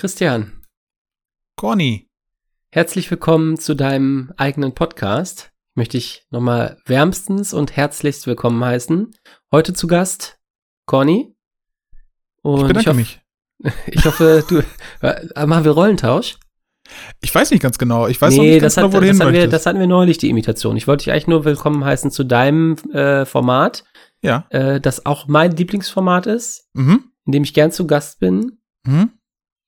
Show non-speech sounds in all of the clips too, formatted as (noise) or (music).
Christian, Corny. herzlich willkommen zu deinem eigenen Podcast. Ich möchte dich nochmal wärmstens und herzlichst willkommen heißen. Heute zu Gast Corny. Und Ich bedanke hoffe, mich. (laughs) Ich hoffe, du. Äh, machen wir Rollentausch? Ich weiß nicht ganz genau. Ich weiß noch nee, nicht ganz das, hat, genau, wo du hin hatten wir, das hatten wir neulich, die Imitation. Ich wollte dich eigentlich nur willkommen heißen zu deinem äh, Format, ja. äh, das auch mein Lieblingsformat ist, Mhm. in dem ich gern zu Gast bin. Mhm.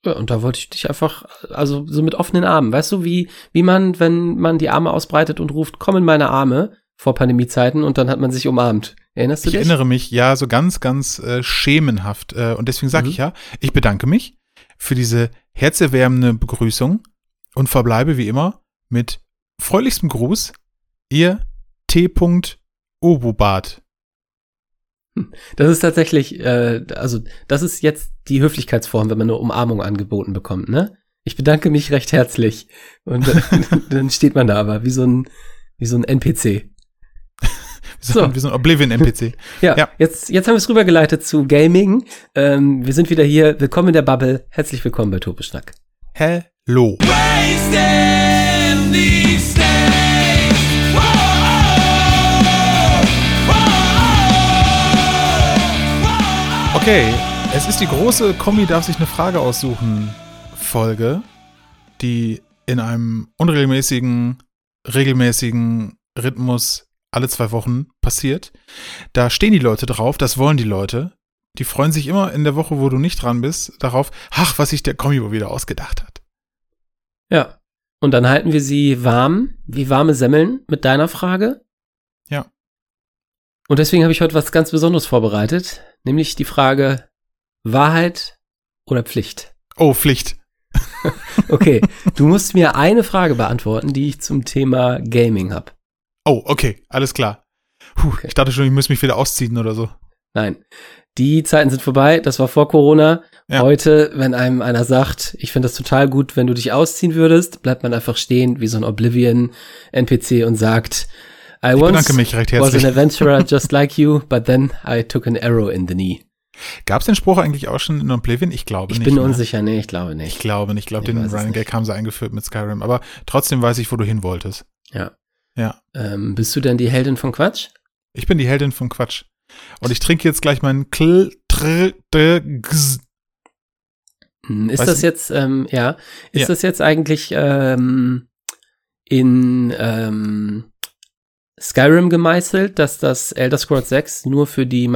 Ja, und da wollte ich dich einfach, also so mit offenen Armen, weißt du, wie, wie man, wenn man die Arme ausbreitet und ruft, komm in meine Arme vor Pandemiezeiten und dann hat man sich umarmt. Erinnerst du Ich dich? erinnere mich, ja, so ganz, ganz äh, schemenhaft. Äh, und deswegen sage Mhm. ich ja, ich bedanke mich für diese herzerwärmende Begrüßung und verbleibe wie immer mit freundlichstem Gruß, ihr T. Obobart. (laughs) Das ist tatsächlich, äh, also das ist jetzt die Höflichkeitsform, wenn man eine Umarmung angeboten bekommt, ne? Ich bedanke mich recht herzlich. Und dann, (laughs) dann steht man da aber wie so ein, wie so ein NPC. Sind, (laughs) So. wir sind Oblivion-NPC. Ja, Ja. Jetzt, jetzt haben wir es rübergeleitet zu Gaming. Ähm, wir sind wieder hier. Willkommen in der Bubble. Herzlich willkommen bei Topeschnack. Hello. Okay, es ist die große Kommi darf sich eine Frage aussuchen Folge, die in einem unregelmäßigen, regelmäßigen Rhythmus alle zwei Wochen passiert. Da stehen die Leute drauf, das wollen die Leute. Die freuen sich immer in der Woche, wo du nicht dran bist, darauf, ach, was sich der Kommi wohl wieder ausgedacht hat. Ja. Und dann halten wir sie warm, wie warme Semmeln, mit deiner Frage. Ja. Und deswegen habe ich heute was ganz Besonderes vorbereitet, nämlich die Frage Wahrheit oder Pflicht. Oh, Pflicht. (laughs) Okay, du musst mir eine Frage beantworten, die ich zum Thema Gaming habe. Oh, okay, alles klar. Puh, Okay. Ich dachte schon, ich muss mich wieder ausziehen oder so. Nein, die Zeiten sind vorbei. Das war vor Corona. Ja. Heute, wenn einem einer sagt, ich finde das total gut, wenn du dich ausziehen würdest, bleibt man einfach stehen wie so ein Oblivion-NPC und sagt, I Ich bedanke mich recht was an herzlich. adventurer (laughs) just like you, but then I took an arrow in the knee. Gab es den Spruch eigentlich auch schon in Oblivion? Ich glaube Ich nicht. bin ne? unsicher, nee, ich glaube Ich nicht. glaube nicht. Ich glaube, Ich den Ryan. Gag haben sie eingeführt mit Skyrim. Aber trotzdem weiß ich, wo du hin wolltest. Ja. Ja. Ähm, bist du denn die Heldin von Quatsch? Ich bin die Heldin von Quatsch. Und ich trinke jetzt gleich meinen Kl tr d gz. Hm, Ist Weiß das nicht. jetzt, ähm, ja, ist Ja. das jetzt eigentlich ähm, in ähm, Skyrim gemeißelt, dass das Elder Scrolls 6 nur für die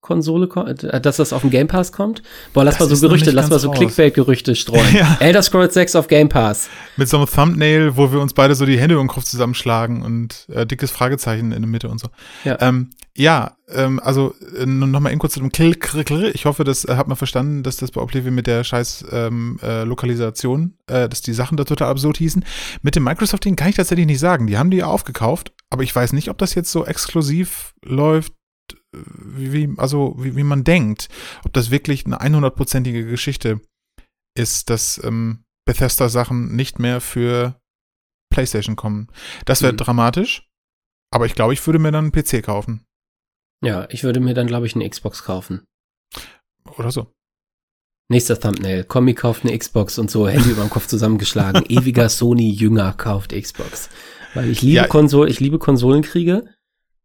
Microsoft-Konsole kommt, äh, dass das auf dem Game Pass kommt? Boah, lass Das mal so Gerüchte, lass mal so. Clickbait-Gerüchte streuen. (laughs) Ja. Elder Scrolls 6 auf Game Pass. Mit so einem Thumbnail, wo wir uns beide so die Hände den Kopf zusammenschlagen und äh, dickes Fragezeichen in der Mitte und so. Ja. Ähm, ja, ähm, also äh, nochmal kurz zu dem Kl Kl Kl. Ich hoffe, das äh, hat man verstanden, dass das bei Oblivion mit der scheiß ähm, äh, Lokalisation, äh, dass die Sachen da total absurd hießen. Mit dem Microsoft-Ding kann ich tatsächlich nicht sagen. Die haben die ja aufgekauft, aber ich weiß nicht, ob das jetzt so exklusiv läuft, wie, also wie, wie man denkt. Ob das wirklich eine 100%ige Geschichte ist, dass ähm, Bethesda-Sachen nicht mehr für PlayStation kommen. Das wäre Mhm. dramatisch, aber ich glaube, ich würde mir dann einen PC kaufen. Ja, ich würde mir dann, glaube ich, eine Xbox kaufen. Oder so. Nächster Thumbnail. Kommi kauft eine Xbox und so, Hände über dem Kopf zusammengeschlagen. (laughs) Ewiger Sony-Jünger kauft Xbox. Weil ich liebe Ja. Konsol, ich liebe Konsolenkriege.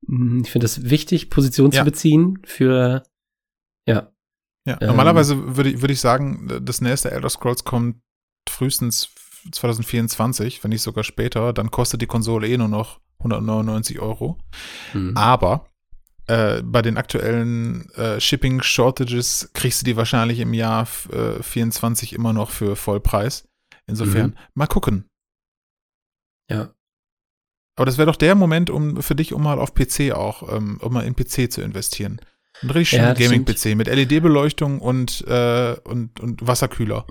Hm, Ich finde es wichtig, Position Ja. zu beziehen für, ja. Ja, Ähm. normalerweise würde ich, würde ich sagen, das nächste Elder Scrolls kommt frühestens 2024, wenn nicht sogar später. Dann kostet die Konsole eh nur noch 199 Euro. Hm. Aber äh, bei den aktuellen äh, Shipping Shortages kriegst du die wahrscheinlich im Jahr äh, 24 immer noch für Vollpreis. Insofern, Mhm. mal gucken. Ja. Aber das wäre doch der Moment, um für dich, um mal auf PC auch, ähm, um mal in PC zu investieren. Ein richtig Ja, schöner das Gaming-PC mit LED-Beleuchtung und, äh, und, und Wasserkühler.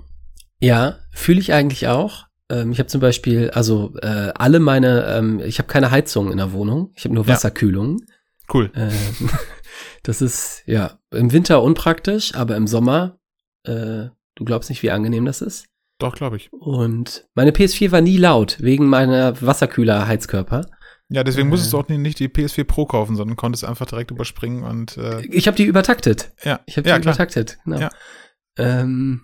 Ja, fühle ich eigentlich auch. Ähm, ich habe zum Beispiel, also äh, alle meine, ähm, ich habe keine Heizung in der Wohnung, ich habe nur Ja. Wasserkühlung. Cool. Ähm, (laughs) das ist ja im Winter unpraktisch, aber im Sommer, äh, du glaubst nicht, wie angenehm das ist. Doch, glaube ich. Und meine PS4 war nie laut, wegen meiner Wasserkühler-Heizkörper. Ja, deswegen musstest du Äh. auch nicht die PS4 Pro kaufen, sondern konntest einfach direkt überspringen und äh, Ich habe die übertaktet. ja, Ich habe die ja klar. übertaktet, genau. Ja. Ähm,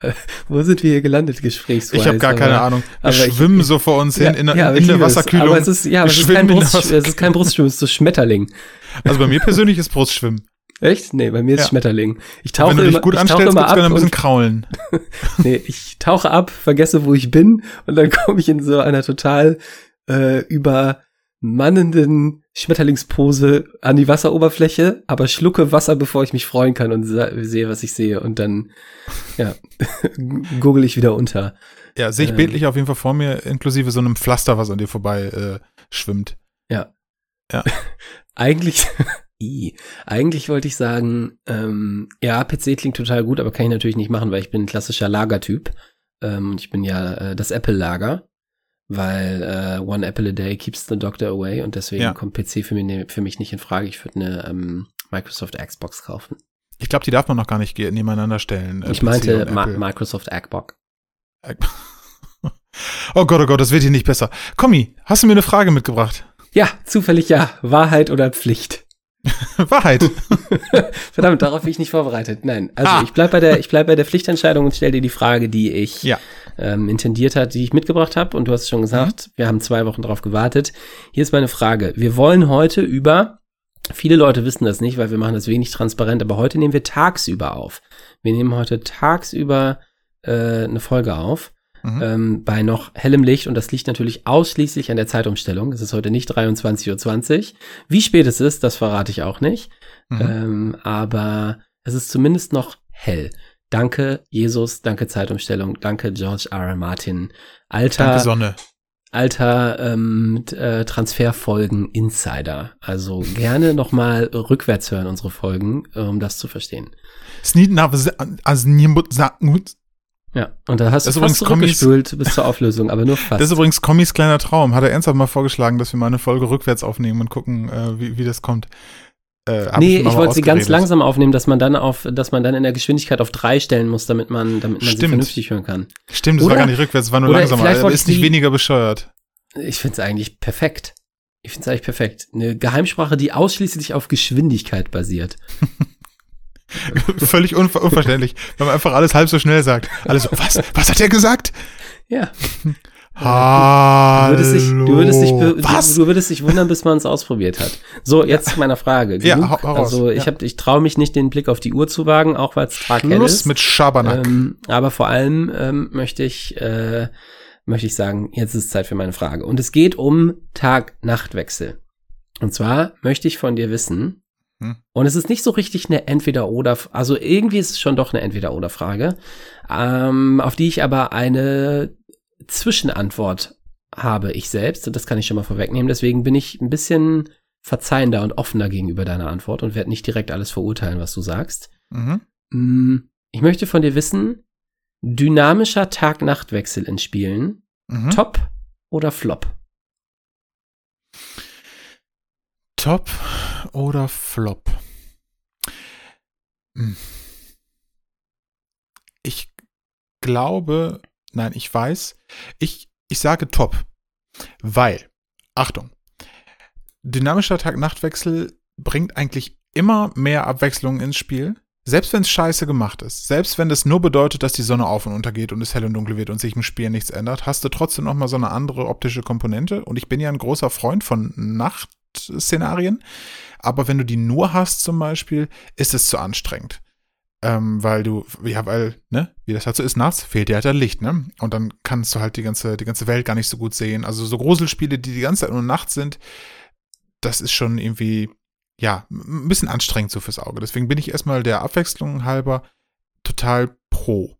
Äh, (laughs) wo sind wir hier gelandet, gesprächsweise? Ich habe gar keine Ahnung. Wir schwimmen ich, so vor uns hin in, ja, in der Wasserkühlung. Aber es ist, ja, aber es ist, kein Brust, es ist kein Brustschwimmen, es ist so Schmetterling. Also bei mir persönlich ist Brustschwimmen. Echt? Nee, bei mir ist ja. Schmetterling. Ich tauche wenn du dich gut ich anstellst, immer ab ein bisschen kraulen. (laughs) nee, ich tauche ab, vergesse, wo ich bin und dann (laughs) komme ich in so einer total äh, übermannenden Schmetterlingspose an die Wasseroberfläche, aber schlucke Wasser, bevor ich mich freuen kann und sehe, was ich sehe und dann ja, (laughs) gurgel ich wieder unter. Ja, sehe ich ähm, bildlich auf jeden Fall vor mir, inklusive so einem Pflaster, was an dir vorbei äh, schwimmt. Ja. Ja. Eigentlich I. Eigentlich wollte ich sagen, ähm, ja, PC klingt total gut, aber kann ich natürlich nicht machen, weil ich bin ein klassischer Lagertyp. Ähm, ich bin ja äh, das Apple-Lager, weil äh, One Apple a Day keeps the doctor away und deswegen ja. kommt PC für mich, für mich nicht in Frage. Ich würde eine ähm, Microsoft Xbox kaufen. Ich glaube, die darf man noch gar nicht nebeneinander stellen. Äh, ich PC meinte Ma Microsoft Xbox. (laughs) oh Gott, oh Gott, das wird hier nicht besser. Kommi, hast du mir eine Frage mitgebracht? Ja, zufällig ja. Wahrheit oder Pflicht? (laughs) Wahrheit. (laughs) Verdammt, darauf bin ich nicht vorbereitet. Nein, also ah. ich bleib bei der, ich bleib bei der Pflichtentscheidung und stelle dir die Frage, die ich ja. ähm, intendiert hat, die ich mitgebracht habe. Und du hast schon gesagt, mhm. wir haben zwei Wochen drauf gewartet. Hier ist meine Frage. Wir wollen heute über, viele Leute wissen das nicht, weil wir machen das wenig transparent, aber heute nehmen wir tagsüber auf. Wir nehmen heute tagsüber äh, eine Folge auf mhm. ähm, bei noch hellem Licht und das liegt natürlich ausschließlich an der Zeitumstellung. Es ist heute nicht 23.20 Uhr. Wie spät es ist, das verrate ich auch nicht. Mhm. Ähm, aber es ist zumindest noch hell. Danke, Jesus, danke Zeitumstellung, danke George R. R. Martin. Alter. Danke Sonne. Alter ähm, äh, Transferfolgen Insider. Also gerne nochmal rückwärts hören unsere Folgen, um das zu verstehen. Ja, und da hast das du fast zurückgespült bis zur Auflösung, aber nur fast. Das ist übrigens Kommis kleiner Traum. Hat er ernsthaft mal vorgeschlagen, dass wir mal eine Folge rückwärts aufnehmen und gucken, äh, wie, wie das kommt. Äh, nee, ich, ich wollte sie ganz langsam aufnehmen, dass man dann auf, dass man dann in der Geschwindigkeit auf drei stellen muss, damit man, damit man sie vernünftig hören kann. Stimmt, das oder, war gar nicht rückwärts, war nur langsamer. Aber ist nicht die, weniger bescheuert. Ich finde es eigentlich perfekt. Ich finde es eigentlich perfekt. Eine Geheimsprache, die ausschließlich auf Geschwindigkeit basiert. (laughs) (laughs) Völlig unver unverständlich, wenn man einfach alles halb so schnell sagt. Alles so, was? Was hat er gesagt? Ja. Hallo. Du würdest dich, du würdest dich, was? Du, du würdest dich wundern, bis man es ausprobiert hat. So, jetzt ja. zu meiner Frage. Genug? Ja, hau, also ich, ja. ich traue mich nicht, den Blick auf die Uhr zu wagen, auch weil es taghell ist. mit Schabernack. Ähm, aber vor allem ähm, möchte ich äh, möchte ich sagen, jetzt ist Zeit für meine Frage. Und es geht um Tag-Nacht-Wechsel. Und zwar möchte ich von dir wissen, hm. Und es ist nicht so richtig eine Entweder-Oder, also irgendwie ist es schon doch eine Entweder-Oder-Frage, ähm, auf die ich aber eine Zwischenantwort habe ich selbst. Und das kann ich schon mal vorwegnehmen. Deswegen bin ich ein bisschen verzeihender und offener gegenüber deiner Antwort und werde nicht direkt alles verurteilen, was du sagst. Mhm. Mm, ich möchte von dir wissen, dynamischer Tag-Nacht-Wechsel in Spielen, mhm. top oder flop? Top oder Flop? Hm. Ich glaube, nein, ich weiß, ich, ich sage Top, weil, Achtung, dynamischer Tag-Nacht-Wechsel bringt eigentlich immer mehr Abwechslung ins Spiel. Selbst wenn es scheiße gemacht ist, selbst wenn das nur bedeutet, dass die Sonne auf und untergeht und es hell und dunkel wird und sich im Spiel nichts ändert, hast du trotzdem noch mal so eine andere optische Komponente. Und ich bin ja ein großer Freund von Nachtszenarien. Aber wenn du die nur hast zum Beispiel, ist es zu anstrengend. Ähm, weil du, ja, weil, ne, wie das halt so ist, nachts fehlt dir halt das Licht, ne? Und dann kannst du halt die ganze, die ganze Welt gar nicht so gut sehen. Also so Gruselspiele, die die ganze Zeit nur nachts sind, das ist schon irgendwie, ja, ein bisschen anstrengend so fürs Auge. Deswegen bin ich erstmal der Abwechslung halber total pro.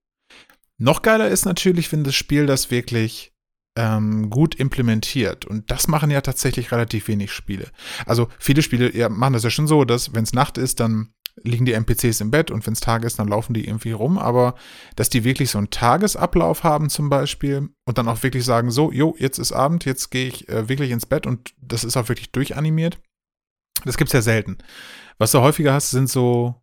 Noch geiler ist natürlich, wenn das Spiel das wirklich ähm, gut implementiert. Und das machen ja tatsächlich relativ wenig Spiele. Also viele Spiele ja, machen das ja schon so, dass wenn es Nacht ist, dann liegen die NPCs im Bett und wenn es Tag ist, dann laufen die irgendwie rum. Aber dass die wirklich so einen Tagesablauf haben zum Beispiel und dann auch wirklich sagen, so, jo, jetzt ist Abend, jetzt gehe ich äh, wirklich ins Bett und das ist auch wirklich durchanimiert. Das gibt's ja selten. Was du häufiger hast, sind so,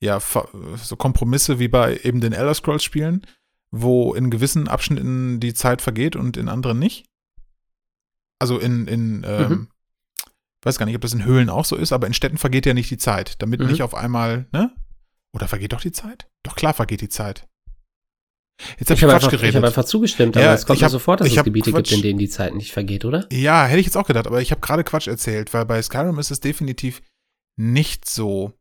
ja, so Kompromisse wie bei eben den Elder Scrolls Spielen, wo in gewissen Abschnitten die Zeit vergeht und in anderen nicht. Also in, in ähm, mhm. weiß gar nicht, ob das in Höhlen auch so ist, aber in Städten vergeht ja nicht die Zeit, damit mhm. nicht auf einmal, ne? Oder vergeht doch die Zeit? Doch klar vergeht die Zeit. Jetzt hab ich ich, habe Quatsch einfach, geredet. ich hab einfach zugestimmt, aber Ja, es kommt ich mir hab- so vor, dass es Gebiete gibt, Quatsch- in denen die Zeit nicht vergeht, oder? Ja, hätte ich jetzt auch gedacht, aber ich habe gerade Quatsch erzählt, weil bei Skyrim ist es definitiv nicht so,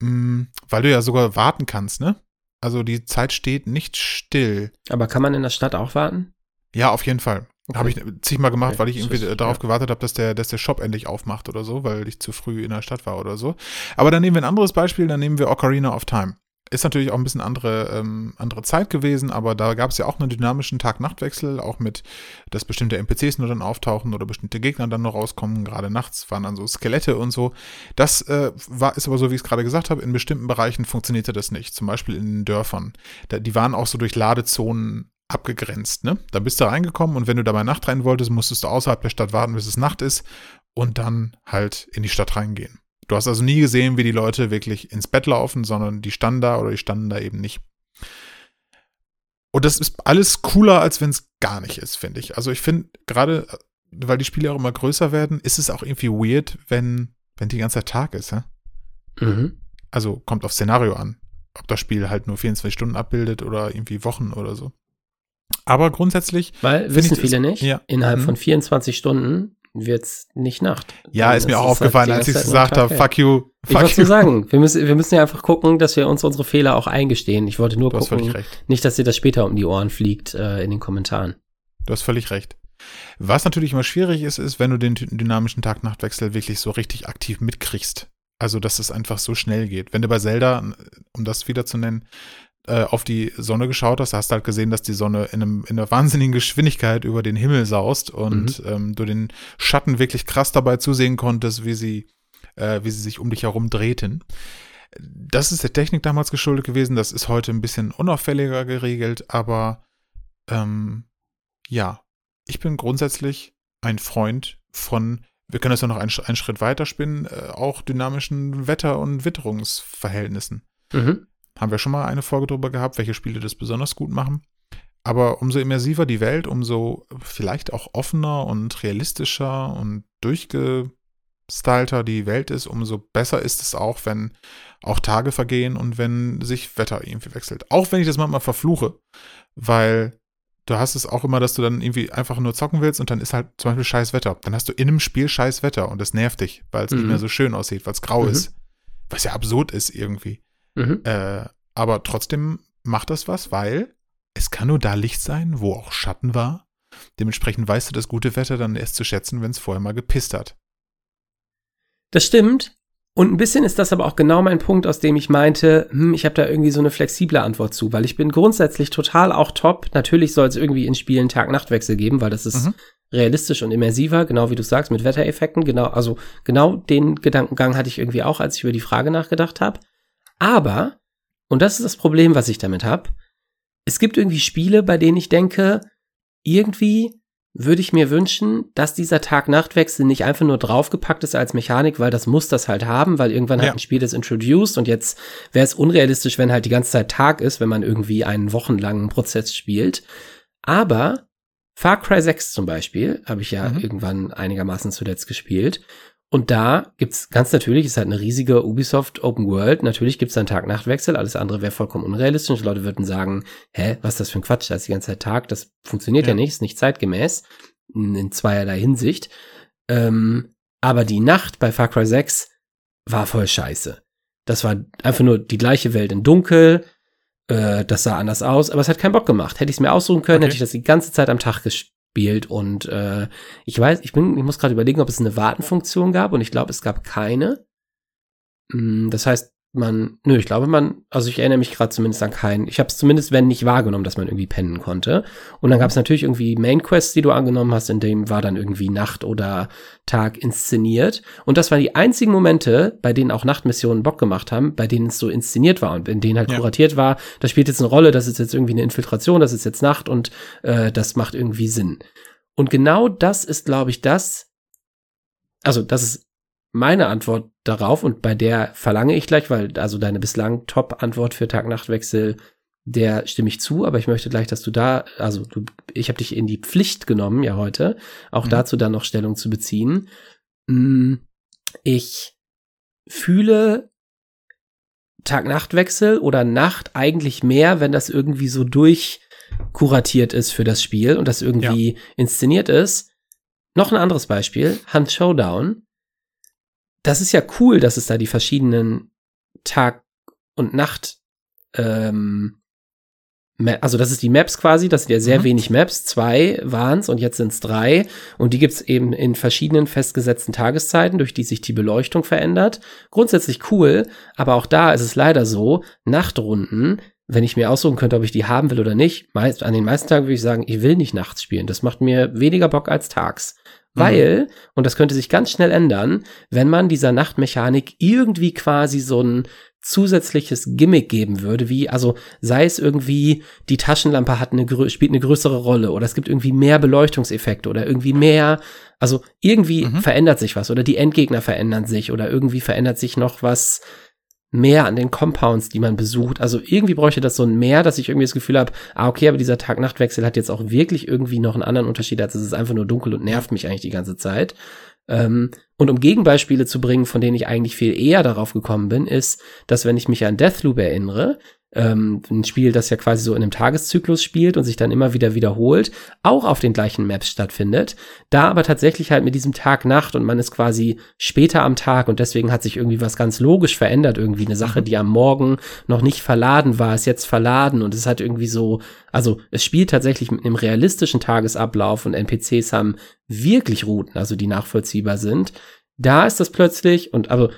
mh, weil du ja sogar warten kannst, ne? Also die Zeit steht nicht still. Aber kann man in der Stadt auch warten? Ja, auf jeden Fall. Okay. Habe ich zigmal gemacht, Okay, weil ich irgendwie ist- darauf ja. gewartet habe, dass der, dass der Shop endlich aufmacht oder so, weil ich zu früh in der Stadt war oder so. Aber dann nehmen wir ein anderes Beispiel, dann nehmen wir Ocarina of Time. Ist natürlich auch ein bisschen andere, ähm, andere Zeit gewesen, aber da gab es ja auch einen dynamischen Tag-Nacht-Wechsel, auch mit, dass bestimmte NPCs nur dann auftauchen oder bestimmte Gegner dann noch rauskommen. Gerade nachts waren dann so Skelette und so. Das äh, war, ist aber so, wie ich es gerade gesagt habe, in bestimmten Bereichen funktionierte das nicht. Zum Beispiel in den Dörfern. Da, die waren auch so durch Ladezonen abgegrenzt, ne? Da bist du reingekommen und wenn du da bei Nacht rein wolltest, musstest du außerhalb der Stadt warten, bis es Nacht ist und dann halt in die Stadt reingehen. Du hast also nie gesehen, wie die Leute wirklich ins Bett laufen, sondern die standen da oder die standen da eben nicht. Und das ist alles cooler, als wenn es gar nicht ist, finde ich. Also ich finde gerade, weil die Spiele auch immer größer werden, ist es auch irgendwie weird, wenn, wenn die ganze Zeit Tag ist, ja? Mhm. Also kommt auf Szenario an. Ob das Spiel halt nur 24 Stunden abbildet oder irgendwie Wochen oder so. Aber grundsätzlich, Weil, wissen ich, viele nicht, ja. innerhalb Mhm. von 24 Stunden wird's nicht Nacht. ja, ist mir auch es aufgefallen, halt als die ich Zeit gesagt habe, fuck you, Ich wollte fuck nur sagen, wir müssen, wir müssen ja einfach gucken, dass wir uns unsere Fehler auch eingestehen. Ich wollte nur Du gucken, nicht, dass dir das später um die Ohren fliegt äh, in den Kommentaren. Du hast völlig recht. Was natürlich immer schwierig ist, ist, wenn du den dy- dynamischen Tag-Nacht-Wechsel wirklich so richtig aktiv mitkriegst. Also, dass es einfach so schnell geht. Wenn du bei Zelda, um das wieder zu nennen, äh, auf die Sonne geschaut hast, hast du halt gesehen, dass die Sonne in, einem, in einer wahnsinnigen Geschwindigkeit über den Himmel saust und ähm, du den Schatten wirklich krass dabei zusehen konntest, wie sie, äh, wie sie sich um dich herum drehten. Das ist der Technik damals geschuldet gewesen. Das ist heute ein bisschen unauffälliger geregelt, aber ähm, ja, ich bin grundsätzlich ein Freund von, wir können das ja noch einen, einen Schritt weiter spinnen, äh, auch dynamischen Wetter- und Witterungsverhältnissen. Mhm. Haben wir schon mal eine Folge drüber gehabt, welche Spiele das besonders gut machen. Aber umso immersiver die Welt, umso vielleicht auch offener und realistischer und durchgestylter die Welt ist, umso besser ist es auch, wenn auch Tage vergehen und wenn sich Wetter irgendwie wechselt. Auch wenn ich das manchmal verfluche, weil du hast es auch immer, dass du dann irgendwie einfach nur zocken willst und dann ist halt zum Beispiel scheiß Wetter. Dann hast du in einem Spiel scheiß Wetter und das nervt dich, weil es nicht Mhm. mehr so schön aussieht, weil es grau Mhm. ist. Was ja absurd ist irgendwie. Mhm. Äh, aber trotzdem macht das was, weil es kann nur da Licht sein, wo auch Schatten war. Dementsprechend weißt du das gute Wetter dann erst zu schätzen, wenn es vorher mal gepisst hat. Das stimmt. Und ein bisschen ist das aber auch genau mein Punkt, aus dem ich meinte, hm, ich habe da irgendwie so eine flexible Antwort zu, weil ich bin grundsätzlich total auch top. Natürlich soll es irgendwie in Spielen Tag-Nacht-Wechsel geben, weil das ist Mhm. realistisch und immersiver, genau wie du sagst, mit Wettereffekten. Genau, also genau den Gedankengang hatte ich irgendwie auch, als ich über die Frage nachgedacht habe. Aber, und das ist das Problem, was ich damit habe, es gibt irgendwie Spiele, bei denen ich denke, irgendwie würde ich mir wünschen, dass dieser Tag-Nacht-Wechsel nicht einfach nur draufgepackt ist als Mechanik, weil das muss das halt haben, weil irgendwann Ja. hat ein Spiel das introduced und jetzt wäre es unrealistisch, wenn halt die ganze Zeit Tag ist, wenn man irgendwie einen wochenlangen Prozess spielt. Aber Far Cry 6 zum Beispiel habe ich ja Mhm. irgendwann einigermaßen zuletzt gespielt. Und da gibt's ganz natürlich, ist halt eine riesige Ubisoft Open World. Natürlich gibt's dann Tag-Nacht-Wechsel. Alles andere wäre vollkommen unrealistisch. Die Leute würden sagen, hä, was ist das für ein Quatsch? Da ist die ganze Zeit Tag. Das funktioniert ja, Ja. nicht, ist nicht zeitgemäß. In zweierlei Hinsicht. Ähm, aber die Nacht bei Far Cry 6 war voll scheiße. Das war einfach nur die gleiche Welt in Dunkel. Äh, das sah anders aus, aber es hat keinen Bock gemacht. Hätte ich es mir aussuchen können, Okay. hätte ich das die ganze Zeit am Tag gespielt. Und äh, ich weiß, ich bin, ich muss gerade überlegen, ob es eine Wartenfunktion gab und ich glaube, es gab keine. Mm, Das heißt, man, nö, ich glaube, man, also ich erinnere mich gerade zumindest an keinen. Ich habe es zumindest, wenn nicht wahrgenommen, dass man irgendwie pennen konnte. Und dann gab es natürlich irgendwie Main Quests, die du angenommen hast, in dem war dann irgendwie Nacht oder Tag inszeniert. Und das waren die einzigen Momente, bei denen auch Nachtmissionen Bock gemacht haben, bei denen es so inszeniert war und in denen halt Ja. kuratiert war, das spielt jetzt eine Rolle, das ist jetzt irgendwie eine Infiltration, das ist jetzt Nacht und äh, das macht irgendwie Sinn. Und genau das ist, glaube ich, das, also das ist meine Antwort darauf und bei der verlange ich gleich, weil also deine bislang Top-Antwort für Tag-Nacht-Wechsel, der stimme ich zu, aber ich möchte gleich, dass du da, also du, ich habe dich in die Pflicht genommen, ja heute, auch Mhm. dazu dann noch Stellung zu beziehen. Mm, Ich fühle Tag-Nacht-Wechsel oder Nacht eigentlich mehr, wenn das irgendwie so durch kuratiert ist für das Spiel und das irgendwie ja. inszeniert ist. Noch ein anderes Beispiel, Hunt Showdown. Das ist ja cool, dass es da die verschiedenen Tag- und Nacht ähm, also das ist die Maps quasi, das sind ja sehr mhm. wenig Maps, zwei waren's und jetzt sind's drei und die gibt's eben in verschiedenen festgesetzten Tageszeiten, durch die sich die Beleuchtung verändert. Grundsätzlich cool, aber auch da ist es leider so, Nachtrunden, wenn ich mir aussuchen könnte, ob ich die haben will oder nicht, meist, an den meisten Tagen würde ich sagen, ich will nicht nachts spielen. Das macht mir weniger Bock als tags. Mhm. Weil, und das könnte sich ganz schnell ändern, wenn man dieser Nachtmechanik irgendwie quasi so ein zusätzliches Gimmick geben würde, wie, also sei es irgendwie, die Taschenlampe hat eine, spielt eine größere Rolle oder es gibt irgendwie mehr Beleuchtungseffekte oder irgendwie mehr, also irgendwie mhm. verändert sich was oder die Endgegner verändern sich oder irgendwie verändert sich noch was mehr an den Compounds, die man besucht. Also irgendwie bräuchte das so ein mehr, dass ich irgendwie das Gefühl habe, ah, okay, aber dieser Tag-Nacht-Wechsel hat jetzt auch wirklich irgendwie noch einen anderen Unterschied, als es ist einfach nur dunkel und nervt mich eigentlich die ganze Zeit. Ähm, und um Gegenbeispiele zu bringen, von denen ich eigentlich viel eher darauf gekommen bin, ist, dass wenn ich mich an Deathloop erinnere, ähm, ein Spiel, das ja quasi so in einem Tageszyklus spielt und sich dann immer wieder wiederholt, auch auf den gleichen Maps stattfindet, da aber tatsächlich halt mit diesem Tag-Nacht und man ist quasi später am Tag und deswegen hat sich irgendwie was ganz logisch verändert, irgendwie eine Sache, mhm. die am Morgen noch nicht verladen war, ist jetzt verladen und es hat irgendwie so, also es spielt tatsächlich mit einem realistischen Tagesablauf und NPCs haben wirklich Routen, also die nachvollziehbar sind. Da ist das plötzlich und also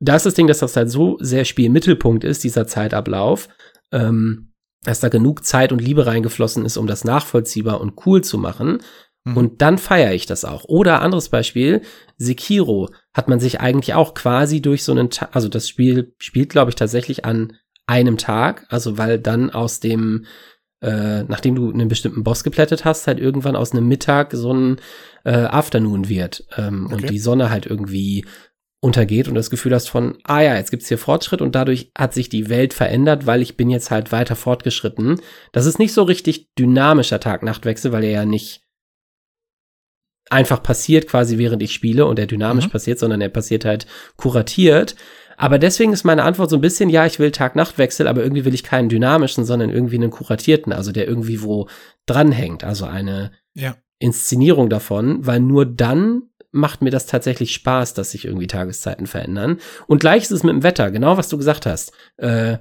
da ist das Ding, dass das halt so sehr Spielmittelpunkt ist, dieser Zeitablauf, ähm, dass da genug Zeit und Liebe reingeflossen ist, um das nachvollziehbar und cool zu machen. Mhm. Und dann feiere ich das auch. Oder anderes Beispiel, Sekiro hat man sich eigentlich auch quasi durch so einen, Ta also das Spiel spielt, glaube ich, tatsächlich an einem Tag, also weil dann aus dem, äh, nachdem du einen bestimmten Boss geplättet hast, halt irgendwann aus einem Mittag so ein äh, Afternoon wird ähm, okay. und die Sonne halt irgendwie untergeht und das Gefühl hast von, ah ja, jetzt gibt's hier Fortschritt und dadurch hat sich die Welt verändert, weil ich bin jetzt halt weiter fortgeschritten. Das ist nicht so richtig dynamischer Tag-Nacht-Wechsel, weil er ja nicht einfach passiert quasi während ich spiele und er dynamisch mhm. passiert, sondern er passiert halt kuratiert. Aber deswegen ist meine Antwort so ein bisschen, ja, ich will Tag-Nacht-Wechsel, aber irgendwie will ich keinen dynamischen, sondern irgendwie einen kuratierten, also der irgendwie wo dranhängt, also eine ja. Inszenierung davon, weil nur dann macht mir das tatsächlich Spaß, dass sich irgendwie Tageszeiten verändern. Und gleich ist es mit dem Wetter, genau was du gesagt hast. Äh,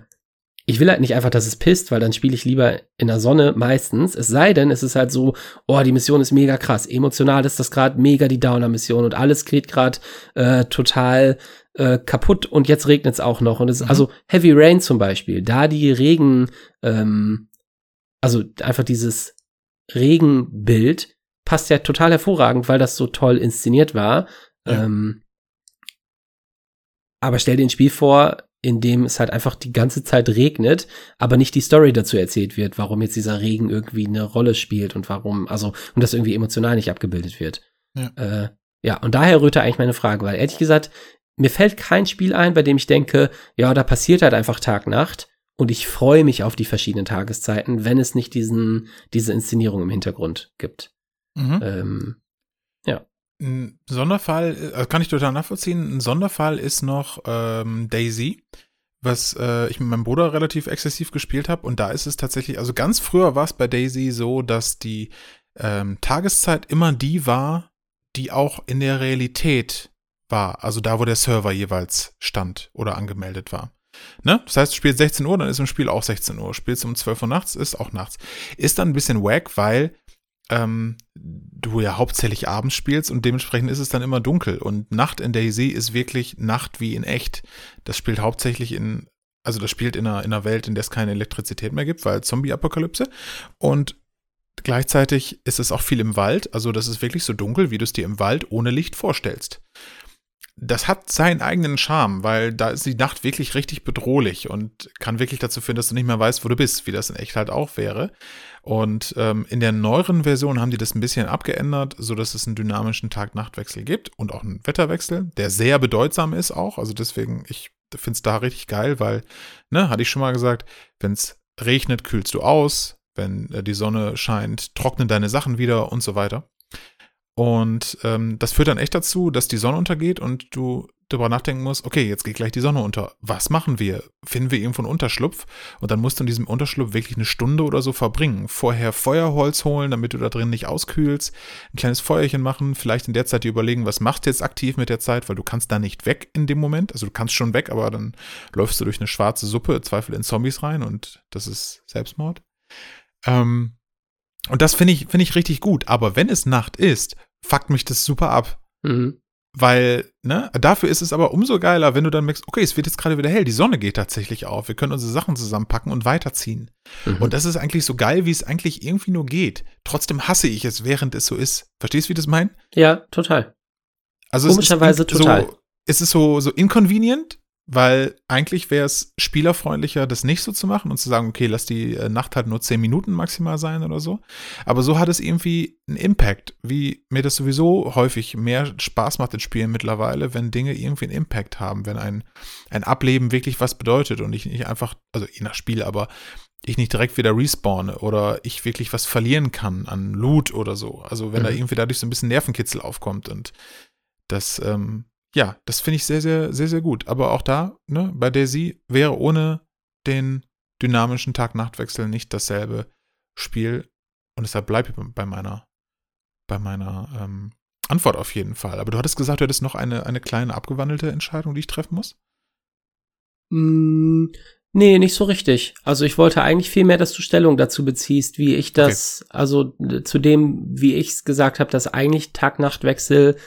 ich will halt nicht einfach, dass es pisst, weil dann spiele ich lieber in der Sonne meistens. Es sei denn, es ist halt so, oh, die Mission ist mega krass. Emotional ist das gerade mega die Downer-Mission und alles geht gerade äh, total äh, kaputt und jetzt regnet es auch noch. Und es mhm. ist also Heavy Rain zum Beispiel, da die Regen, ähm, also einfach dieses Regenbild passt ja total hervorragend, weil das so toll inszeniert war. Ja. Ähm, aber stell dir ein Spiel vor, in dem es halt einfach die ganze Zeit regnet, aber nicht die Story dazu erzählt wird, warum jetzt dieser Regen irgendwie eine Rolle spielt und warum, also, und das irgendwie emotional nicht abgebildet wird. Ja, äh, ja und daher rührte eigentlich meine Frage, weil ehrlich gesagt, mir fällt kein Spiel ein, bei dem ich denke, ja, da passiert halt einfach Tag-Nacht und ich freue mich auf die verschiedenen Tageszeiten, wenn es nicht diesen, diese Inszenierung im Hintergrund gibt. Mhm. Ähm, ja. Ein Sonderfall, also kann ich total nachvollziehen, ein Sonderfall ist noch ähm, Daisy, was äh, ich mit meinem Bruder relativ exzessiv gespielt habe. Und da ist es tatsächlich, also ganz früher war es bei Daisy so, dass die ähm, Tageszeit immer die war, die auch in der Realität war. Also da, wo der Server jeweils stand oder angemeldet war. Ne? Das heißt, du spielst 16 Uhr, dann ist im Spiel auch 16 Uhr. Spielst um 12 Uhr nachts, ist auch nachts. Ist dann ein bisschen wack, weil ähm, du ja hauptsächlich abends spielst und dementsprechend ist es dann immer dunkel. Und Nacht in Daisy ist wirklich Nacht wie in echt. Das spielt hauptsächlich in, also das spielt in einer, in einer Welt, in der es keine Elektrizität mehr gibt, weil Zombie-Apokalypse. Und gleichzeitig ist es auch viel im Wald. Also das ist wirklich so dunkel, wie du es dir im Wald ohne Licht vorstellst das hat seinen eigenen Charme, weil da ist die Nacht wirklich richtig bedrohlich und kann wirklich dazu führen, dass du nicht mehr weißt, wo du bist, wie das in echt halt auch wäre. Und ähm, in der neueren Version haben die das ein bisschen abgeändert, sodass es einen dynamischen Tag-Nacht-Wechsel gibt und auch einen Wetterwechsel, der sehr bedeutsam ist auch. Also deswegen, ich finde es da richtig geil, weil, ne, hatte ich schon mal gesagt, wenn es regnet, kühlst du aus, wenn äh, die Sonne scheint, trocknen deine Sachen wieder und so weiter. Und ähm, das führt dann echt dazu, dass die Sonne untergeht und du darüber nachdenken musst, okay, jetzt geht gleich die Sonne unter. Was machen wir? Finden wir irgendwo einen Unterschlupf? Und dann musst du in diesem Unterschlupf wirklich eine Stunde oder so verbringen. Vorher Feuerholz holen, damit du da drin nicht auskühlst, ein kleines Feuerchen machen, vielleicht in der Zeit dir überlegen, was machst du jetzt aktiv mit der Zeit, weil du kannst da nicht weg in dem Moment. Also du kannst schon weg, aber dann läufst du durch eine schwarze Suppe, Zweifel in Zombies rein und das ist Selbstmord. Ähm, und das finde ich, finde ich richtig gut. Aber wenn es Nacht ist, fuckt mich das super ab. Mhm. Weil, ne, dafür ist es aber umso geiler, wenn du dann merkst, okay, es wird jetzt gerade wieder hell, die Sonne geht tatsächlich auf, wir können unsere Sachen zusammenpacken und weiterziehen. Mhm. Und das ist eigentlich so geil, wie es eigentlich irgendwie nur geht. Trotzdem hasse ich es, während es so ist. Verstehst du, wie das mein? Ja, total. Also Komischerweise es ist total. So, es ist so, so inconvenient, weil eigentlich wäre es spielerfreundlicher, das nicht so zu machen und zu sagen, okay, lass die äh, Nacht halt nur 10 Minuten maximal sein oder so. Aber so hat es irgendwie einen Impact, wie mir das sowieso häufig mehr Spaß macht in Spielen mittlerweile, wenn Dinge irgendwie einen Impact haben, wenn ein, ein Ableben wirklich was bedeutet und ich nicht einfach, also je nach Spiel, aber ich nicht direkt wieder respawne oder ich wirklich was verlieren kann an Loot oder so. Also wenn da Mhm. irgendwie dadurch so ein bisschen Nervenkitzel aufkommt und das, ähm, ja, das finde ich sehr, sehr, sehr, sehr gut. Aber auch da, ne, bei Daisy wäre ohne den dynamischen Tag-Nacht-Wechsel nicht dasselbe Spiel. Und deshalb bleibe ich bei meiner, bei meiner ähm, Antwort auf jeden Fall. Aber du hattest gesagt, du hättest noch eine, eine kleine abgewandelte Entscheidung, die ich treffen muss? Mm, Nee, nicht so richtig. Also ich wollte eigentlich viel mehr, dass du Stellung dazu beziehst, wie ich das, also äh, zu dem, wie ich es gesagt habe, dass eigentlich Tag-Nacht-Wechsel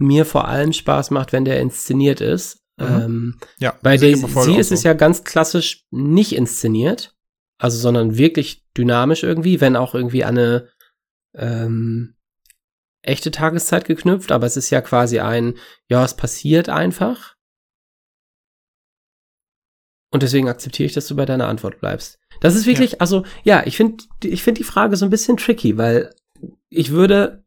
mir vor allem Spaß macht, wenn der inszeniert ist. Mhm. Ähm, Ja. bei Daisy auch ist es so. ja ganz klassisch nicht inszeniert, also sondern wirklich dynamisch irgendwie, wenn auch irgendwie an eine ähm, echte Tageszeit geknüpft, aber es ist ja quasi ein, ja, es passiert einfach. Und deswegen akzeptiere ich, dass du bei deiner Antwort bleibst. Das ist wirklich, also ja, ich finde, ich finde die Frage so ein bisschen tricky, weil ich würde,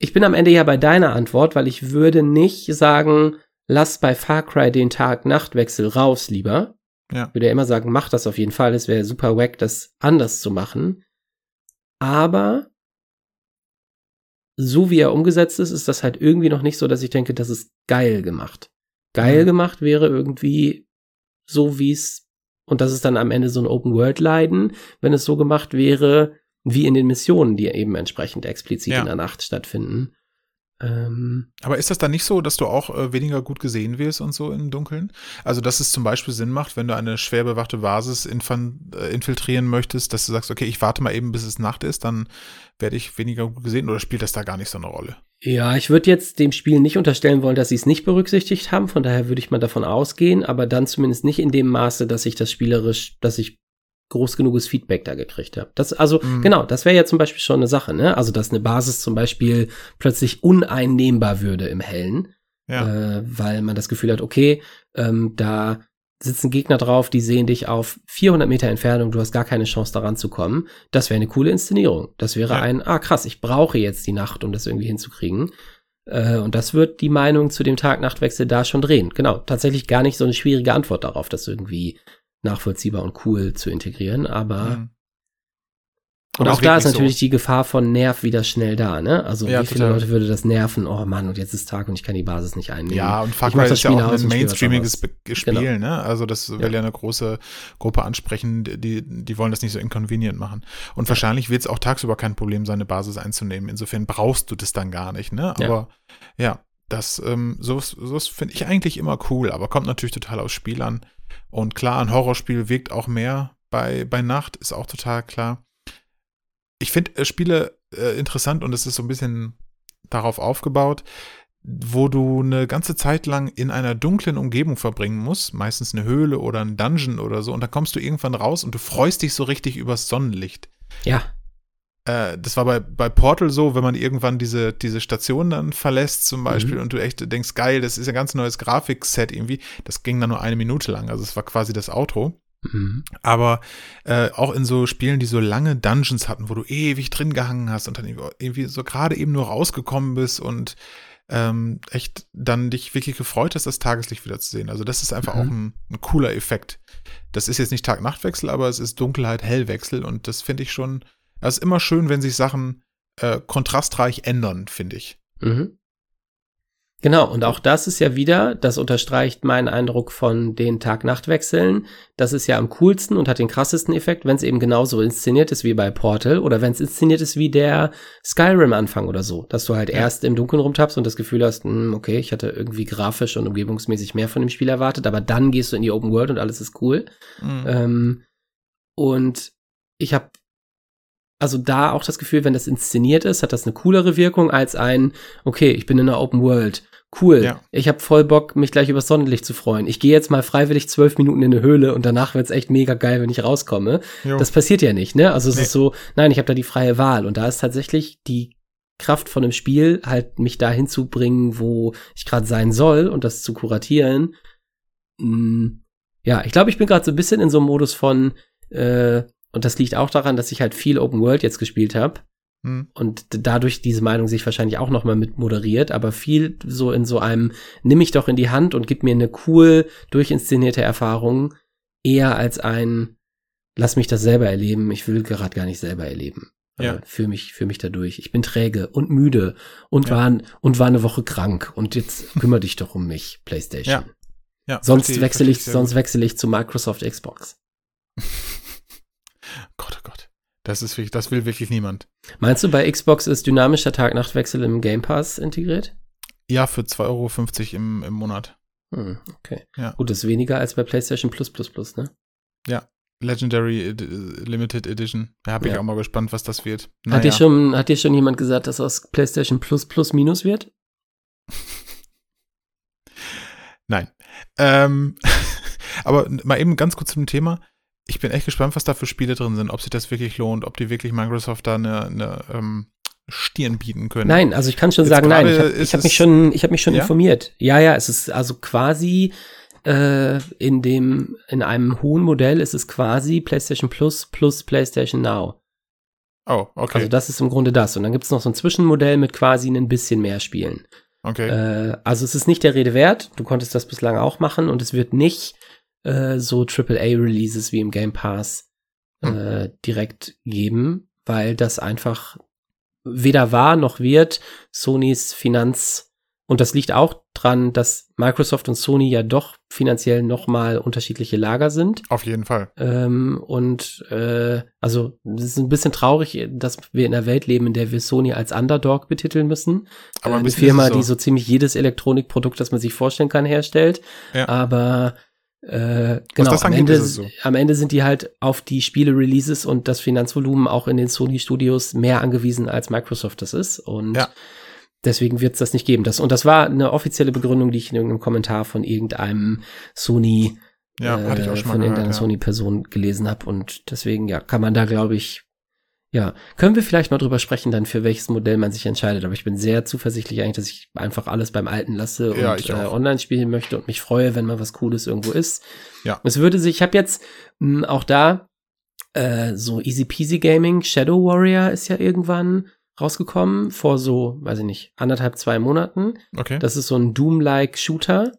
ich bin am Ende ja bei deiner Antwort, weil ich würde nicht sagen, lass bei Far Cry den Tag-Nacht-Wechsel raus lieber. Ja. Ich würde ja immer sagen, mach das auf jeden Fall. Es wäre super wack, das anders zu machen. Aber so wie er umgesetzt ist, ist das halt irgendwie noch nicht so, dass ich denke, das ist geil gemacht. Geil Mhm. gemacht wäre irgendwie so, wie es, und das ist dann am Ende so ein Open-World-Leiden, wenn es so gemacht wäre, wie in den Missionen, die eben entsprechend explizit Ja. in der Nacht stattfinden. Ähm, Aber ist das dann nicht so, dass du auch äh, weniger gut gesehen wirst und so im Dunkeln? Also, dass es zum Beispiel Sinn macht, wenn du eine schwer bewachte Basis äh, infiltrieren möchtest, dass du sagst, okay, ich warte mal eben, bis es Nacht ist, dann werde ich weniger gut gesehen oder spielt das da gar nicht so eine Rolle? Ja, ich würde jetzt dem Spiel nicht unterstellen wollen, dass sie es nicht berücksichtigt haben. Von daher würde ich mal davon ausgehen, aber dann zumindest nicht in dem Maße, dass ich das spielerisch, dass ich groß genuges Feedback da gekriegt habe. Das, also, Mhm. genau, das wäre ja zum Beispiel schon eine Sache, ne? Also, dass eine Basis zum Beispiel plötzlich uneinnehmbar würde im Hellen, Ja. äh, weil man das Gefühl hat, okay, ähm, da sitzen Gegner drauf, die sehen dich auf 400 Meter Entfernung, du hast gar keine Chance daran zu kommen. Das wäre eine coole Inszenierung. Das wäre Ja. ein, ah krass, ich brauche jetzt die Nacht, um das irgendwie hinzukriegen. Äh, und das wird die Meinung zu dem Tag-Nacht-Wechsel da schon drehen. Genau, tatsächlich gar nicht so eine schwierige Antwort darauf, das irgendwie nachvollziehbar und cool zu integrieren, aber Mhm. und auch da ist natürlich die Gefahr von Nerv wieder schnell da, ne? Also Ja, wie viele total. Leute würde das nerven? Oh Mann, und jetzt ist Tag und ich kann die Basis nicht einnehmen. Ja, und Far Cry das ist ja Spiel auch aus ein mainstreamiges. Be- Spiel, Genau. ne? Also das will ja eine große Gruppe ansprechen, die, die wollen das nicht so inconvenient machen. Und wahrscheinlich wird es auch tagsüber kein Problem sein, eine Basis einzunehmen. Insofern brauchst du das dann gar nicht, ne? Ja. Aber ja, das, ähm, sowas, sowas finde ich eigentlich immer cool, aber kommt natürlich total aus Spiel an. Und klar, ein Horrorspiel wirkt auch mehr bei, bei Nacht, ist auch total klar. Ich finde äh, Spiele äh, interessant und es ist so ein bisschen darauf aufgebaut, wo du eine ganze Zeit lang in einer dunklen Umgebung verbringen musst, meistens eine Höhle oder ein Dungeon oder so, und dann kommst du irgendwann raus und du freust dich so richtig übers Sonnenlicht. Ja, Äh, das war bei, bei Portal so, wenn man irgendwann diese, diese Station dann verlässt zum Beispiel Mhm. und du echt denkst, geil, das ist ein ganz neues Grafikset irgendwie, das ging dann nur eine Minute lang, also es war quasi das Outro. mhm. Aber äh, auch in so Spielen, die so lange Dungeons hatten, wo du ewig drin gehangen hast und dann irgendwie so gerade eben nur rausgekommen bist und ähm, echt dann dich wirklich gefreut hast, das Tageslicht wieder zu sehen. Also das ist einfach Mhm. auch ein, ein cooler Effekt. Das ist jetzt nicht Tag-Nacht-Wechsel, aber es ist Dunkelheit-Hellwechsel und das finde ich schon, es ist immer schön, wenn sich Sachen äh, kontrastreich ändern, finde ich. Mhm. Genau, und auch das ist ja wieder, das unterstreicht meinen Eindruck von den Tag-Nacht-Wechseln. Das ist ja am coolsten und hat den krassesten Effekt, wenn es eben genauso inszeniert ist wie bei Portal oder wenn es inszeniert ist wie der Skyrim-Anfang oder so. Dass du halt ja. erst im Dunkeln rumtappst und das Gefühl hast, mh, hm, okay, ich hatte irgendwie grafisch und umgebungsmäßig mehr von dem Spiel erwartet, aber dann gehst du in die Open World und alles ist cool. Mhm. Ähm, und ich habe also da auch das Gefühl, wenn das inszeniert ist, hat das eine coolere Wirkung als ein, okay, ich bin in einer Open World cool, ja. ich habe voll Bock, mich gleich über Sonnenlicht zu freuen. Ich gehe jetzt mal freiwillig zwölf Minuten in eine Höhle und danach wird's echt mega geil, wenn ich rauskomme. Jo. Das passiert ja nicht, ne? Also es nee. ist so, nein, ich habe da die freie Wahl und da ist tatsächlich die Kraft von dem Spiel, halt mich dahin zu bringen, wo ich gerade sein soll und das zu kuratieren. Mm, ja, ich glaube, ich bin gerade so ein bisschen in so einem Modus von, äh, und das liegt auch daran, dass ich halt viel Open World jetzt gespielt habe hm. Und dadurch diese Meinung sich wahrscheinlich auch noch mal mit moderiert, aber viel so in so einem nimm mich doch in die Hand und gib mir eine cool durchinszenierte Erfahrung eher als ein lass mich das selber erleben. Ich will gerade gar nicht selber erleben. Ja. Äh, für mich, für mich dadurch. Ich bin träge und müde und ja. war und war eine Woche krank und jetzt (laughs) kümmere dich doch um mich, PlayStation. Ja. ja sonst wechsle ich, sonst wechsle ich zu Microsoft Xbox. (laughs) Gott, oh Gott. Das ist wirklich, das will wirklich niemand. Meinst du, bei Xbox ist dynamischer Tag-Nacht-Wechsel im Game Pass integriert? Ja, für 2,50 Euro im, im Monat. Hm, okay. Ja. Gut, das ist weniger als bei PlayStation Plus Plus Plus, ne? Ja. Legendary Ed Limited Edition. Da habe ich ja. auch mal gespannt, was das wird. Naja. Hat, dir schon, hat dir schon jemand gesagt, dass aus PlayStation Plus Plus Minus wird? (laughs) Nein. Ähm, (laughs) aber mal eben ganz kurz zum Thema ich bin echt gespannt, was da für Spiele drin sind, ob sich das wirklich lohnt, ob die wirklich Microsoft da eine, eine ähm, Stirn bieten können. Nein, also ich kann schon Jetzt sagen, nein, ich habe hab mich schon, ich habe mich schon ja? informiert. Ja, ja, es ist also quasi äh, in dem, in einem hohen Modell ist es quasi PlayStation Plus plus PlayStation Now. Oh, okay. Also das ist im Grunde das. Und dann gibt es noch so ein Zwischenmodell mit quasi ein bisschen mehr Spielen. Okay. Äh, also es ist nicht der Rede wert. Du konntest das bislang auch machen und es wird nicht äh, so AAA-Releases wie im Game Pass äh, direkt geben, weil das einfach weder war noch wird Sonys Finanz und das liegt auch dran, dass Microsoft und Sony ja doch finanziell noch mal unterschiedliche Lager sind. Auf jeden Fall. Ähm, und äh, also es ist ein bisschen traurig, dass wir in einer Welt leben, in der wir Sony als Underdog betiteln müssen. Aber ein äh, eine Firma, so. die so ziemlich jedes Elektronikprodukt, das man sich vorstellen kann, herstellt. Ja. Aber äh, genau, am Ende, so. am Ende sind die halt auf die Spiele-Releases und das Finanzvolumen auch in den Sony-Studios mehr angewiesen, als Microsoft das ist. Und ja. deswegen wird es das nicht geben. Das, und das war eine offizielle Begründung, die ich in irgendeinem Kommentar von irgendeinem Sony, ja, äh, von irgendeiner ja. Sony-Person gelesen habe. Und deswegen, ja, kann man da, glaube ich, ja, können wir vielleicht mal drüber sprechen, dann für welches Modell man sich entscheidet. Aber ich bin sehr zuversichtlich eigentlich, dass ich einfach alles beim Alten lasse ja, und äh, online spielen möchte und mich freue, wenn mal was Cooles irgendwo ist. Ja. Es würde sich, ich habe jetzt mh, hm, auch da äh, so Easy Peasy Gaming, Shadow Warrior ist ja irgendwann rausgekommen vor so, weiß ich nicht, anderthalb, zwei Monaten. Okay. Das ist so ein Doom-like Shooter,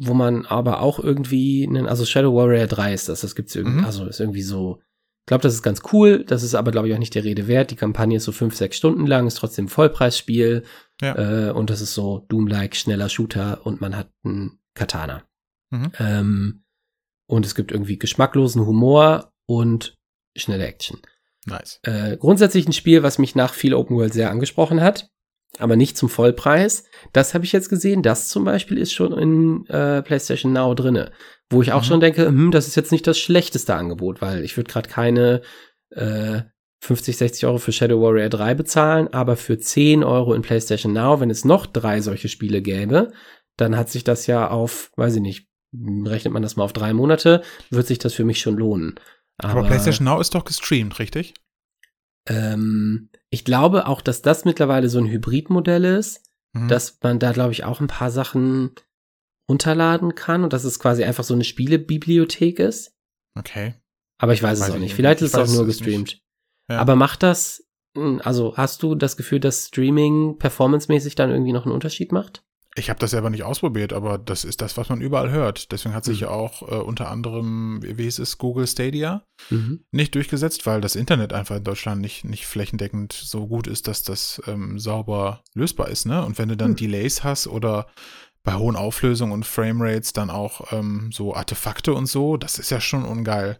wo man aber auch irgendwie, einen, also Shadow Warrior 3 ist das, das gibt's irgendwie, mhm. also ist irgendwie so glaube, das ist ganz cool. Das ist aber, glaube ich, auch nicht der Rede wert. Die Kampagne ist so fünf, sechs Stunden lang, ist trotzdem Vollpreisspiel. Ja. Äh, und das ist so Doom-like, schneller Shooter und man hat einen Katana. Mhm. Ähm, und es gibt irgendwie geschmacklosen Humor und schnelle Action. Nice. Äh, grundsätzlich ein Spiel, was mich nach viel Open World sehr angesprochen hat aber nicht zum Vollpreis. Das habe ich jetzt gesehen. Das zum Beispiel ist schon in äh, PlayStation Now drinne, wo ich auch mhm. schon denke, hm, das ist jetzt nicht das schlechteste Angebot, weil ich würde gerade keine äh, 50, 60 Euro für Shadow Warrior 3 bezahlen, aber für 10 Euro in PlayStation Now, wenn es noch drei solche Spiele gäbe, dann hat sich das ja auf, weiß ich nicht, rechnet man das mal auf drei Monate, wird sich das für mich schon lohnen. Aber, aber PlayStation Now ist doch gestreamt, richtig? Ähm, ich glaube auch, dass das mittlerweile so ein Hybridmodell ist, mhm. dass man da, glaube ich, auch ein paar Sachen runterladen kann und dass es quasi einfach so eine Spielebibliothek ist. Okay. Aber ich weiß, weiß es auch nicht. Vielleicht ist es auch nur gestreamt. Ja. Aber macht das, also hast du das Gefühl, dass Streaming performancemäßig dann irgendwie noch einen Unterschied macht? Ich habe das selber nicht ausprobiert, aber das ist das, was man überall hört. Deswegen hat sich Mhm. ja auch äh, unter anderem, wie hieß es, Google Stadia Mhm. nicht durchgesetzt, weil das Internet einfach in Deutschland nicht, nicht flächendeckend so gut ist, dass das ähm, sauber lösbar ist. Ne? Und wenn du dann Hm. Delays hast oder bei hohen Auflösungen und Framerates dann auch ähm, so Artefakte und so, das ist ja schon ungeil.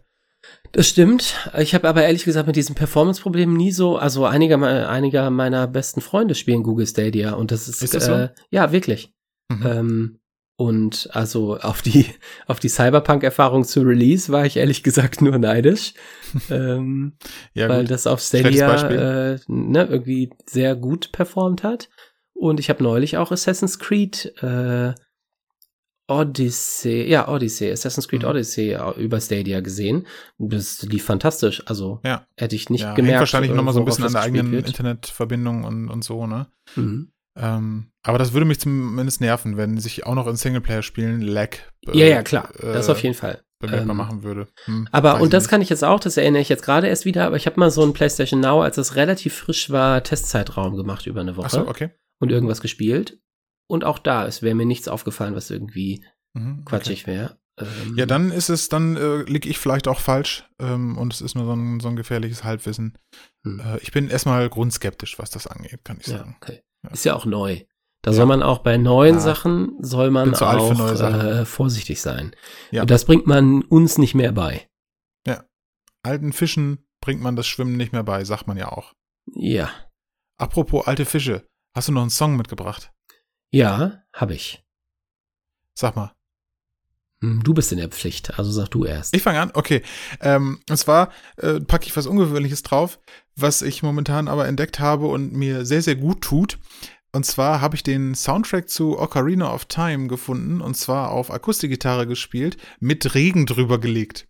Das stimmt. Ich habe aber ehrlich gesagt mit diesem Performance-Problem nie so, also einiger, me- einiger meiner besten Freunde spielen Google Stadia und das ist, Ist das so? äh, ja, wirklich. Mhm. Ähm, und also auf die, (laughs) auf die Cyberpunk-Erfahrung zu Release war ich ehrlich gesagt nur neidisch, (laughs) ähm, ja, weil gut. das auf Stadia äh, ne, irgendwie sehr gut performt hat. Und ich habe neulich auch Assassin's Creed äh, Odyssey, ja, Odyssey, Assassin's Creed Mhm. Odyssey über Stadia gesehen. Das lief fantastisch. Also Ja. hätte ich nicht ja, gemerkt. wahrscheinlich nochmal so ein bisschen an der eigenen wird. Internetverbindung und, und so, ne? Mhm. Ähm, aber das würde mich zumindest nerven, wenn sich auch noch in Singleplayer-Spielen Lag äh, Ja, ja, klar. Das äh, auf jeden Fall. bemerkbar Ähm, machen würde. Hm, Aber, und das nicht. kann ich jetzt auch, das erinnere ich jetzt gerade erst wieder, aber ich habe mal so ein PlayStation Now, als es relativ frisch war, Testzeitraum gemacht über eine Woche Ach so, okay. und irgendwas gespielt. Und auch da, es wäre mir nichts aufgefallen, was irgendwie Mhm, okay. quatschig wäre. Ähm, Ja, dann ist es, dann äh, liege ich vielleicht auch falsch ähm, und es ist nur so ein, so ein gefährliches Halbwissen. Hm. Äh, ich bin erstmal grundskeptisch, was das angeht, kann ich Ja, sagen. okay. Ja. Ist ja auch neu. Da Ja. soll man auch bei neuen Ja. Sachen, soll man auch äh, vorsichtig sein. Ja. Und das bringt man uns nicht mehr bei. Alten Fischen bringt man das Schwimmen nicht mehr bei, sagt man ja auch. Ja. Apropos alte Fische, hast du noch einen Song mitgebracht? Ja, habe ich. Sag mal. Hm, Du bist in der Pflicht, also sag du erst. Ich fange an, okay. Ähm, und zwar äh, packe ich was Ungewöhnliches drauf, was ich momentan aber entdeckt habe und mir sehr, sehr gut tut. Und zwar habe ich den Soundtrack zu Ocarina of Time gefunden und zwar auf Akustikgitarre gespielt, mit Regen drüber gelegt.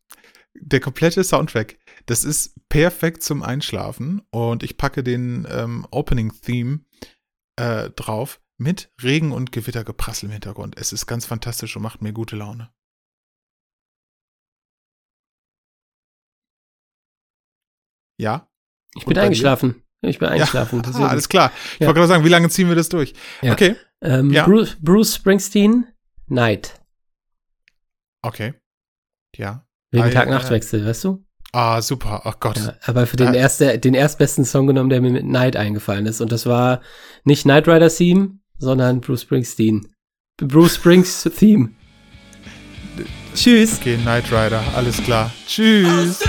Der komplette Soundtrack. Das ist perfekt zum Einschlafen und ich packe den ähm, Opening-Theme äh, drauf mit Regen und Gewittergeprassel im Hintergrund. Es ist ganz fantastisch und macht mir gute Laune. Ja? ich bin bei dir? eingeschlafen. Ich bin eingeschlafen. (laughs) Ja, ah, alles klar. Ich Ja. wollte gerade sagen, wie lange ziehen wir das durch? Ja. Okay, ähm. Bruce, Bruce Springsteen, Night. okay. Ja. Wegen Tag-Nacht-Wechsel, weißt du? Ah, super. Ach Gott. Ja, aber für den, Da- erste, den erstbesten Song genommen, der mir mit Night eingefallen ist. Und das war nicht Knight Rider Theme, sondern Bruce Springsteen. Bruce Springs Theme. (laughs) Tschüss. Okay, Knight Rider. Alles klar. Tschüss.